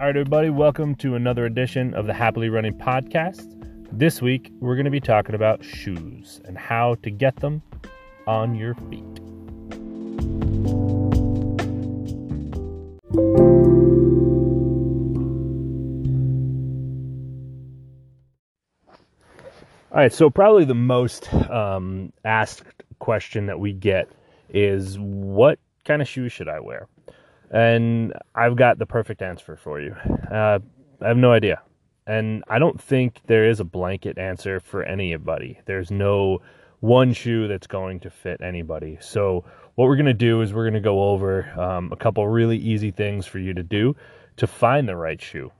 All right, everybody, welcome to another edition of the Happily Running Podcast. This week, we're going to be talking about shoes and how to get them on your feet. All right, so probably the most um, asked question that we get is what kind of shoes should I wear? And I've got the perfect answer for you. Uh, I have no idea. And I don't think there is a blanket answer for anybody. There's no one shoe that's going to fit anybody. So, what we're going to do is we're going to go over um, a couple really easy things for you to do to find the right shoe.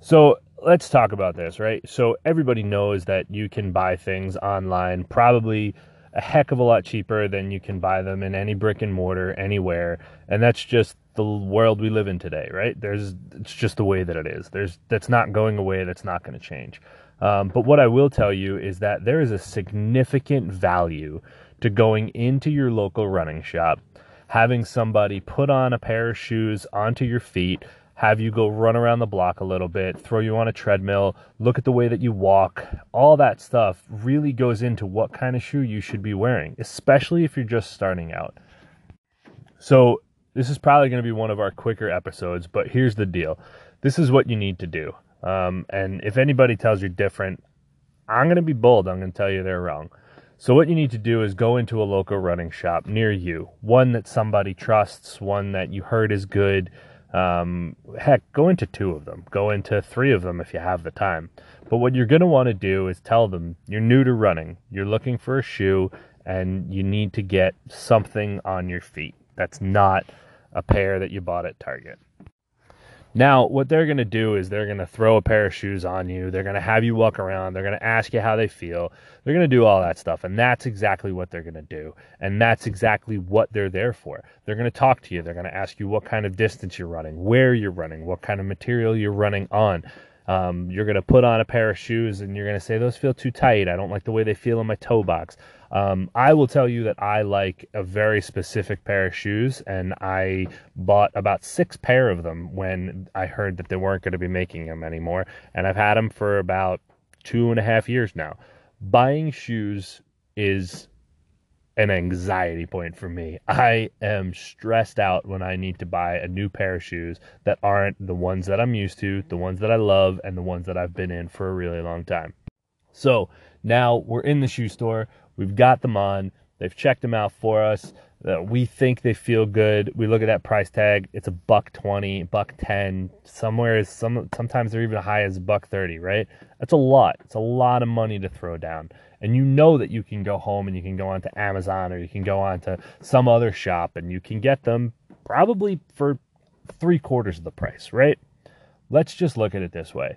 So, let's talk about this, right? So, everybody knows that you can buy things online probably a heck of a lot cheaper than you can buy them in any brick and mortar anywhere. And that's just the world we live in today, right? There's it's just the way that it is. There's that's not going away. That's not going to change. Um, but what I will tell you is that there is a significant value to going into your local running shop, having somebody put on a pair of shoes onto your feet, have you go run around the block a little bit, throw you on a treadmill, look at the way that you walk. All that stuff really goes into what kind of shoe you should be wearing, especially if you're just starting out. So, this is probably going to be one of our quicker episodes, but here's the deal this is what you need to do. Um, and if anybody tells you different, I'm going to be bold. I'm going to tell you they're wrong. So, what you need to do is go into a local running shop near you, one that somebody trusts, one that you heard is good um, heck, go into two of them, go into three of them if you have the time. But what you're going to want to do is tell them you're new to running, you're looking for a shoe, and you need to get something on your feet that's not a pair that you bought at Target. Now, what they're going to do is they're going to throw a pair of shoes on you. They're going to have you walk around. They're going to ask you how they feel. They're going to do all that stuff. And that's exactly what they're going to do. And that's exactly what they're there for. They're going to talk to you. They're going to ask you what kind of distance you're running, where you're running, what kind of material you're running on. Um, you're going to put on a pair of shoes and you're going to say, Those feel too tight. I don't like the way they feel in my toe box. Um, I will tell you that I like a very specific pair of shoes, and I bought about six pair of them when I heard that they weren't going to be making them anymore. And I've had them for about two and a half years now. Buying shoes is an anxiety point for me. I am stressed out when I need to buy a new pair of shoes that aren't the ones that I'm used to, the ones that I love, and the ones that I've been in for a really long time. So now we're in the shoe store. We've got them on. They've checked them out for us. Uh, we think they feel good. We look at that price tag. It's a buck twenty, buck ten. Somewhere is some. Sometimes they're even high as buck thirty. Right? That's a lot. It's a lot of money to throw down. And you know that you can go home and you can go onto Amazon or you can go onto some other shop and you can get them probably for three quarters of the price. Right? Let's just look at it this way.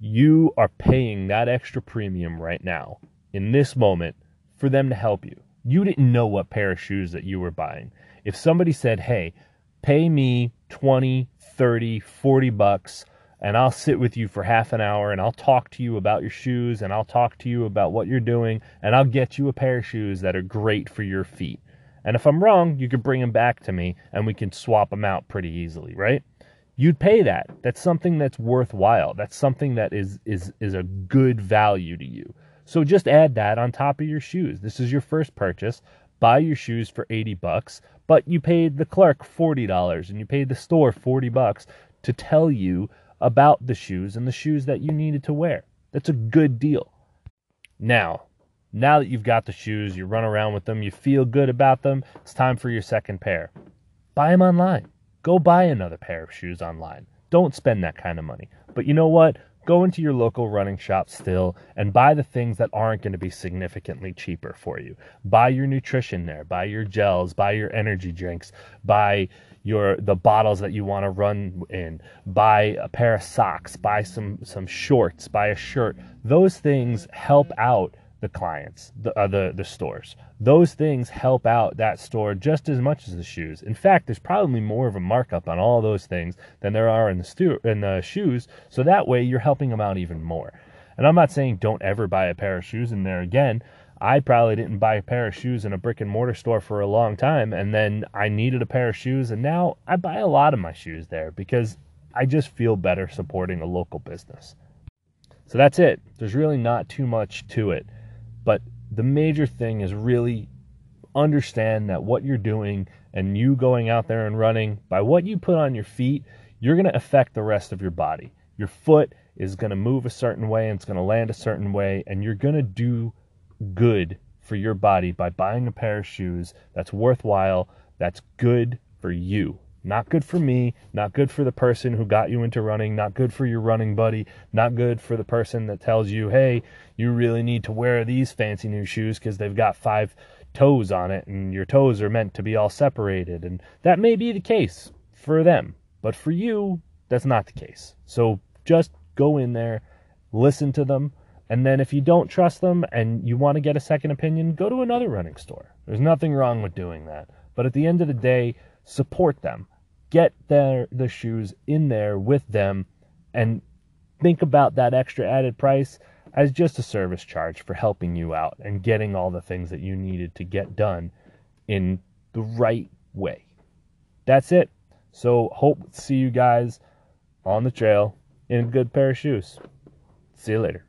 You are paying that extra premium right now in this moment for them to help you. You didn't know what pair of shoes that you were buying. If somebody said, hey, pay me 20, 30, 40 bucks and I'll sit with you for half an hour and I'll talk to you about your shoes and I'll talk to you about what you're doing and I'll get you a pair of shoes that are great for your feet. And if I'm wrong, you could bring them back to me and we can swap them out pretty easily, right? You'd pay that. That's something that's worthwhile. That's something that is is is a good value to you. So just add that on top of your shoes. This is your first purchase. Buy your shoes for 80 bucks, but you paid the clerk $40 and you paid the store 40 bucks to tell you about the shoes and the shoes that you needed to wear. That's a good deal. Now, now that you've got the shoes, you run around with them, you feel good about them, it's time for your second pair. Buy them online. Go buy another pair of shoes online. Don't spend that kind of money. But you know what? Go into your local running shop still and buy the things that aren't going to be significantly cheaper for you. Buy your nutrition there, buy your gels, buy your energy drinks, buy your the bottles that you want to run in, buy a pair of socks, buy some some shorts, buy a shirt. Those things help out the clients, the, uh, the the stores. Those things help out that store just as much as the shoes. In fact, there's probably more of a markup on all those things than there are in the stu- in the shoes. So that way, you're helping them out even more. And I'm not saying don't ever buy a pair of shoes in there again. I probably didn't buy a pair of shoes in a brick and mortar store for a long time. And then I needed a pair of shoes. And now I buy a lot of my shoes there because I just feel better supporting a local business. So that's it. There's really not too much to it. But the major thing is really understand that what you're doing and you going out there and running, by what you put on your feet, you're going to affect the rest of your body. Your foot is going to move a certain way and it's going to land a certain way, and you're going to do good for your body by buying a pair of shoes that's worthwhile, that's good for you. Not good for me, not good for the person who got you into running, not good for your running buddy, not good for the person that tells you, hey, you really need to wear these fancy new shoes because they've got five toes on it and your toes are meant to be all separated. And that may be the case for them, but for you, that's not the case. So just go in there, listen to them, and then if you don't trust them and you want to get a second opinion, go to another running store. There's nothing wrong with doing that. But at the end of the day, support them get their the shoes in there with them and think about that extra added price as just a service charge for helping you out and getting all the things that you needed to get done in the right way. That's it. So hope to see you guys on the trail in a good pair of shoes. See you later.